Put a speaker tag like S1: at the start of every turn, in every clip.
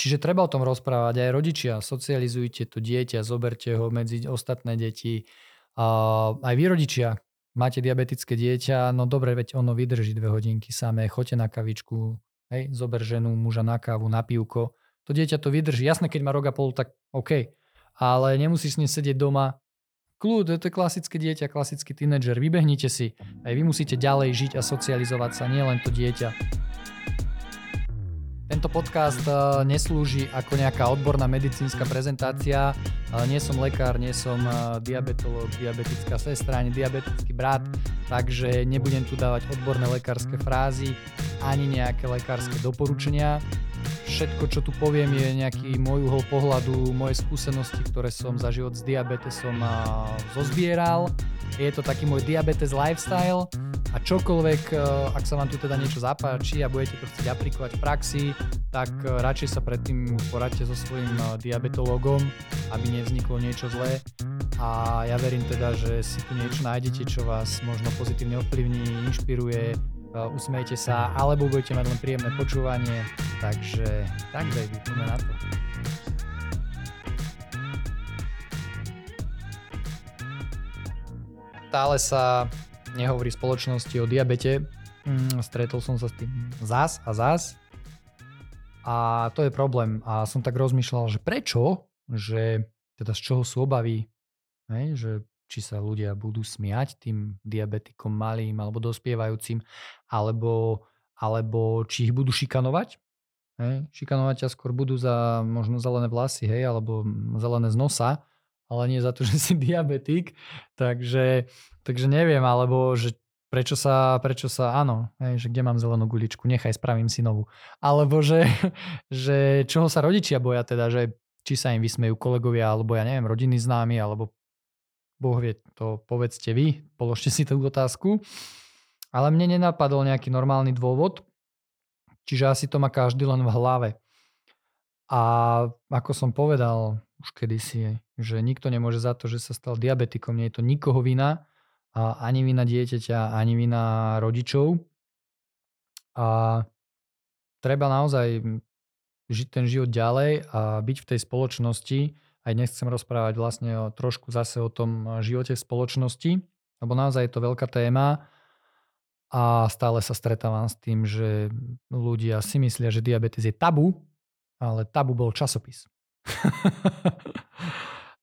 S1: čiže treba o tom rozprávať aj rodičia. Socializujte to dieťa, zoberte ho medzi ostatné deti. Aj vy rodičia, máte diabetické dieťa, no dobre, veď ono vydrží dve hodinky samé, choďte na kavičku, hej, zober ženu, muža na kávu, na pivko. To dieťa to vydrží. Jasné, keď má rok a pol, tak OK. Ale nemusíš s ním sedieť doma Kľud, to je klasické dieťa, klasický tínedžer. Vybehnite si. Aj vy musíte ďalej žiť a socializovať sa, nielen to dieťa. Tento podcast eh, neslúži ako nejaká odborná medicínska prezentácia. Nie som lekár, nie som eh, diabetolog, diabetická sestra, ani diabetický brat, takže nebudem tu dávať odborné lekárske frázy ani nejaké lekárske doporučenia všetko, čo tu poviem, je nejaký môj uhol pohľadu, moje skúsenosti, ktoré som za život s diabetesom zozbieral. Je to taký môj diabetes lifestyle a čokoľvek, e, ak sa vám tu teda niečo zapáči a budete to chcieť aplikovať v praxi, tak e, radšej sa predtým poradte so svojím e, diabetologom, aby nevzniklo niečo zlé. A ja verím teda, že si tu niečo nájdete, čo vás možno pozitívne ovplyvní, inšpiruje, usmejte sa, alebo budete mať len príjemné počúvanie. Takže tak baby, poďme na to. Stále sa nehovorí spoločnosti o diabete. Mm, stretol som sa s tým zás a zás. A to je problém. A som tak rozmýšľal, že prečo? Že teda z čoho sú obavy? Hej, že či sa ľudia budú smiať tým diabetikom malým alebo dospievajúcim, alebo, alebo či ich budú šikanovať. Hej. Šikanovať ťa skôr budú za možno zelené vlasy, hej, alebo zelené z nosa, ale nie za to, že si diabetik. Takže, takže neviem, alebo že prečo sa, prečo sa, áno, hej, že kde mám zelenú guličku, nechaj, spravím si novú. Alebo že, že čoho sa rodičia boja teda, že či sa im vysmejú kolegovia, alebo ja neviem, rodiny známi, alebo Boh vie, to povedzte vy, položte si tú otázku. Ale mne nenapadol nejaký normálny dôvod, čiže asi to má každý len v hlave. A ako som povedal už kedysi, že nikto nemôže za to, že sa stal diabetikom, nie je to nikoho vina, a ani vina dieťaťa, ani vina rodičov. A treba naozaj žiť ten život ďalej a byť v tej spoločnosti, aj dnes chcem rozprávať vlastne o, trošku zase o tom živote v spoločnosti, lebo naozaj je to veľká téma. A stále sa stretávam s tým, že ľudia si myslia, že diabetes je tabu, ale tabu bol časopis.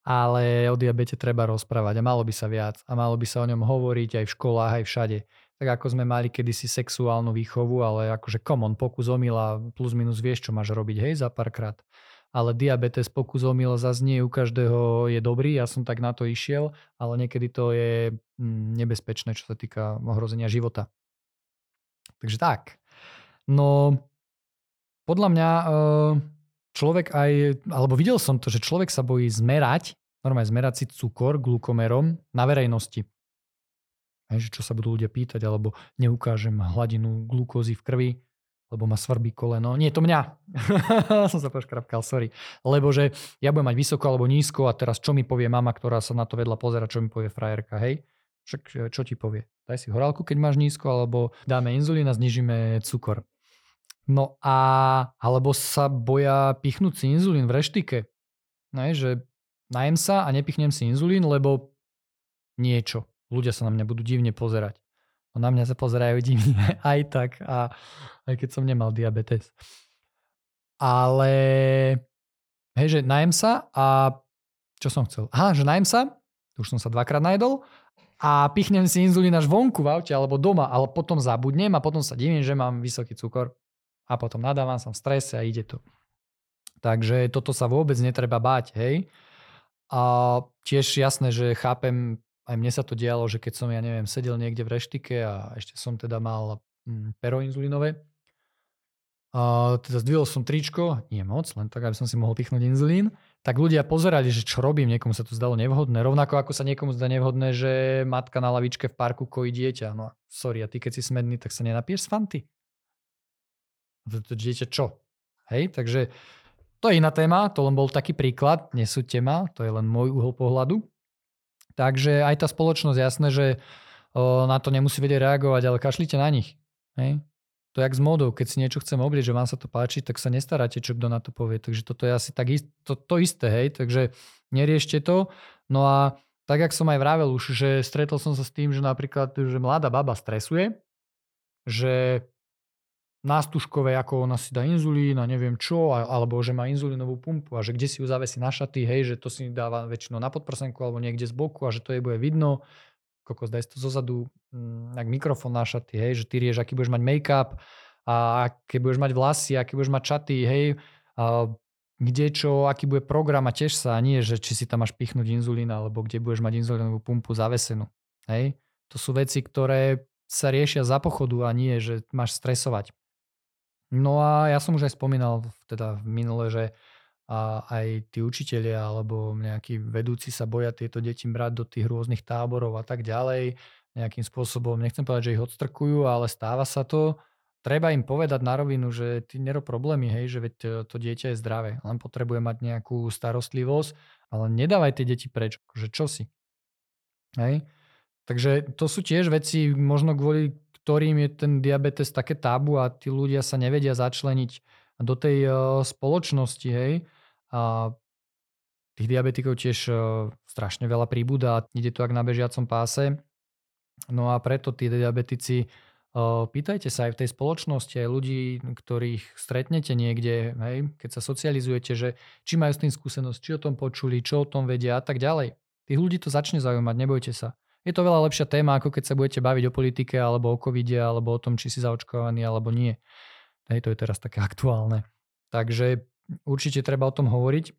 S1: ale o diabete treba rozprávať a malo by sa viac a malo by sa o ňom hovoriť aj v školách, aj všade. Tak ako sme mali kedysi sexuálnu výchovu, ale akože common, pokus omila, plus minus vieš, čo máš robiť, hej, za párkrát ale diabetes pokus omyl zase nie u každého je dobrý, ja som tak na to išiel, ale niekedy to je mm, nebezpečné, čo sa týka ohrozenia života. Takže tak. No, podľa mňa e, človek aj, alebo videl som to, že človek sa bojí zmerať, normálne zmerať si cukor glukomerom na verejnosti. Hej, že čo sa budú ľudia pýtať, alebo neukážem hladinu glukózy v krvi, lebo ma svrbí koleno. Nie, to mňa. som sa poškrapkal, sorry. Lebo že ja budem mať vysoko alebo nízko a teraz čo mi povie mama, ktorá sa na to vedľa pozera, čo mi povie frajerka, hej? Však e, čo ti povie? Daj si horálku, keď máš nízko, alebo dáme inzulín a znižíme cukor. No a, alebo sa boja pichnúť si inzulín v reštike. Je, že najem sa a nepichnem si inzulín, lebo niečo. Ľudia sa na mňa budú divne pozerať. No na mňa sa pozerajú divne aj tak, a, aj keď som nemal diabetes. Ale hej, že najem sa a čo som chcel? Aha, že najem sa, už som sa dvakrát najedol a pichnem si inzulín až vonku v aute alebo doma, ale potom zabudnem a potom sa divím, že mám vysoký cukor a potom nadávam, som v strese a ide to. Takže toto sa vôbec netreba báť, hej. A tiež jasné, že chápem aj mne sa to dialo, že keď som, ja neviem, sedel niekde v reštike a ešte som teda mal mm, peroinzulinové, a teda zdvihol som tričko, nie moc, len tak, aby som si mohol pichnúť inzulín, tak ľudia pozerali, že čo robím, niekomu sa to zdalo nevhodné. Rovnako ako sa niekomu zdá nevhodné, že matka na lavičke v parku kojí dieťa. No sorry, a ty keď si smedný, tak sa nenapiješ z fanty? To, dieťa čo? Hej, takže to je iná téma, to len bol taký príklad, nesúďte ma, to je len môj uhol pohľadu. Takže aj tá spoločnosť, jasné, že na to nemusí vedieť reagovať, ale kašlite na nich. Hej? to jak s módou, keď si niečo chcem obliť, že vám sa to páči, tak sa nestaráte, čo kto na to povie. Takže toto je asi tak ist, to, to isté, hej, takže neriešte to. No a tak, jak som aj vravel už, že stretol som sa s tým, že napríklad, že mladá baba stresuje, že nástužkové, ako ona si dá inzulín a neviem čo, alebo že má inzulínovú pumpu a že kde si ju zavesí na šaty, hej, že to si dáva väčšinou na podprsenku alebo niekde z boku a že to jej bude vidno. Kokos, daj to zozadu, mm, ak mikrofón na šaty, hej, že ty rieš, aký budeš mať make-up a aké budeš mať vlasy, aký budeš mať čaty, hej, a kde čo, aký bude program a tiež sa, nie, že či si tam máš pichnúť inzulín alebo kde budeš mať inzulínovú pumpu zavesenú. Hej. To sú veci, ktoré sa riešia za pochodu a nie, že máš stresovať. No a ja som už aj spomínal teda v minule, že a aj tí učitelia alebo nejakí vedúci sa boja tieto deti brať do tých rôznych táborov a tak ďalej. Nejakým spôsobom, nechcem povedať, že ich odstrkujú, ale stáva sa to. Treba im povedať na rovinu, že ty nerob problémy, hej, že veď e, to dieťa je zdravé, len potrebuje mať nejakú starostlivosť, ale nedávaj tie deti preč, že čo si. Hej. Takže to sú tiež veci, možno kvôli ktorým je ten diabetes také tabu a tí ľudia sa nevedia začleniť do tej uh, spoločnosti, hej. A tých diabetikov tiež uh, strašne veľa príbuda a ide to ak na bežiacom páse. No a preto tí diabetici uh, pýtajte sa aj v tej spoločnosti, aj ľudí, ktorých stretnete niekde, hej, keď sa socializujete, že či majú s tým skúsenosť, či o tom počuli, čo o tom vedia a tak ďalej. Tých ľudí to začne zaujímať, nebojte sa je to veľa lepšia téma, ako keď sa budete baviť o politike, alebo o covide, alebo o tom, či si zaočkovaný, alebo nie. Hej, to je teraz také aktuálne. Takže určite treba o tom hovoriť.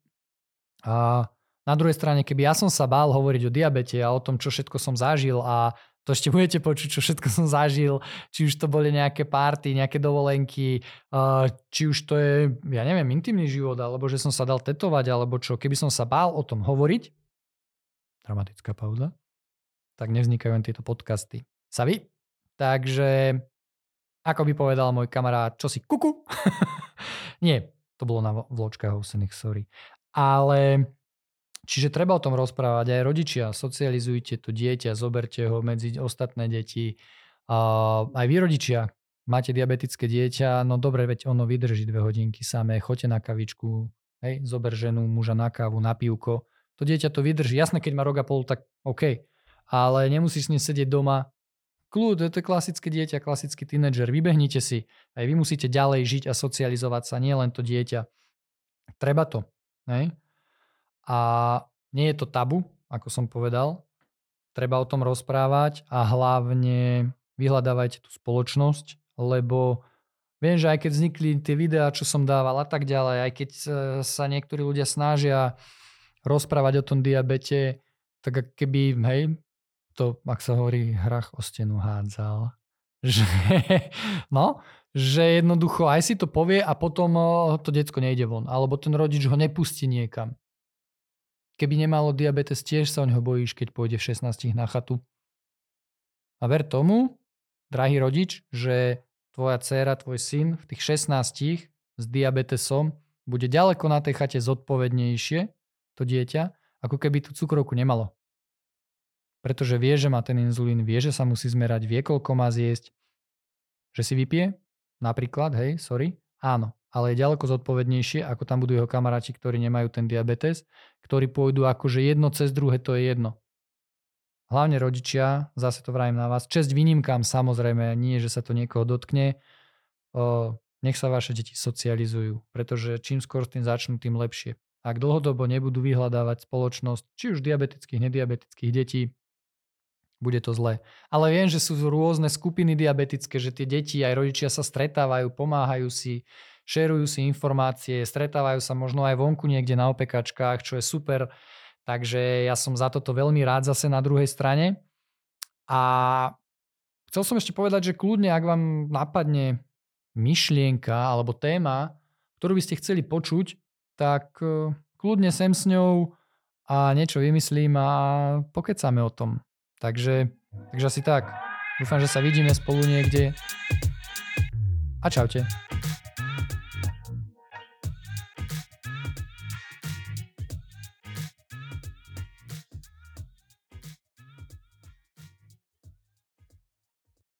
S1: A na druhej strane, keby ja som sa bál hovoriť o diabete a o tom, čo všetko som zažil a to ešte budete počuť, čo všetko som zažil, či už to boli nejaké párty, nejaké dovolenky, či už to je, ja neviem, intimný život, alebo že som sa dal tetovať, alebo čo. Keby som sa bál o tom hovoriť, dramatická pauza, tak nevznikajú len tieto podcasty. Savi? Takže, ako by povedal môj kamarát, čo si kuku? Nie, to bolo na vločkách hosených, sorry. Ale, čiže treba o tom rozprávať aj rodičia, socializujte to dieťa, zoberte ho medzi ostatné deti. Aj vy rodičia, máte diabetické dieťa, no dobre, veď ono vydrží dve hodinky samé, choďte na kavičku, hej, zober ženu, muža na kávu, na pivko. To dieťa to vydrží. Jasné, keď má rok a pol, tak OK ale nemusíš s ním sedieť doma. Kľud, to je klasické dieťa, klasický tínedžer, vybehnite si. Aj vy musíte ďalej žiť a socializovať sa, nie len to dieťa. Treba to. Ne? A nie je to tabu, ako som povedal. Treba o tom rozprávať a hlavne vyhľadávajte tú spoločnosť, lebo viem, že aj keď vznikli tie videá, čo som dával a tak ďalej, aj keď sa niektorí ľudia snažia rozprávať o tom diabete, tak keby, hej, to, ak sa hovorí, hrach o stenu hádzal. Že, no, že jednoducho aj si to povie a potom to decko nejde von. Alebo ten rodič ho nepustí niekam. Keby nemalo diabetes, tiež sa o neho bojíš, keď pôjde v 16 na chatu. A ver tomu, drahý rodič, že tvoja dcéra, tvoj syn v tých 16 s diabetesom bude ďaleko na tej chate zodpovednejšie, to dieťa, ako keby tú cukrovku nemalo pretože vie, že má ten inzulín, vie, že sa musí zmerať, vie, koľko má zjesť. Že si vypije? Napríklad, hej, sorry. Áno, ale je ďaleko zodpovednejšie, ako tam budú jeho kamaráti, ktorí nemajú ten diabetes, ktorí pôjdu akože jedno cez druhé, to je jedno. Hlavne rodičia, zase to vrajím na vás, čest výnimkám samozrejme, nie, že sa to niekoho dotkne, o, nech sa vaše deti socializujú, pretože čím skôr s tým začnú, tým lepšie. Ak dlhodobo nebudú vyhľadávať spoločnosť, či už diabetických, nediabetických detí, bude to zlé. Ale viem, že sú rôzne skupiny diabetické, že tie deti aj rodičia sa stretávajú, pomáhajú si, šerujú si informácie, stretávajú sa možno aj vonku niekde na opekačkách, čo je super. Takže ja som za toto veľmi rád zase na druhej strane. A chcel som ešte povedať, že kľudne, ak vám napadne myšlienka alebo téma, ktorú by ste chceli počuť, tak eh, kľudne sem s ňou a niečo vymyslím a pokecáme o tom. Takže, takže asi tak. Dúfam, že sa vidíme spolu niekde. A čaute.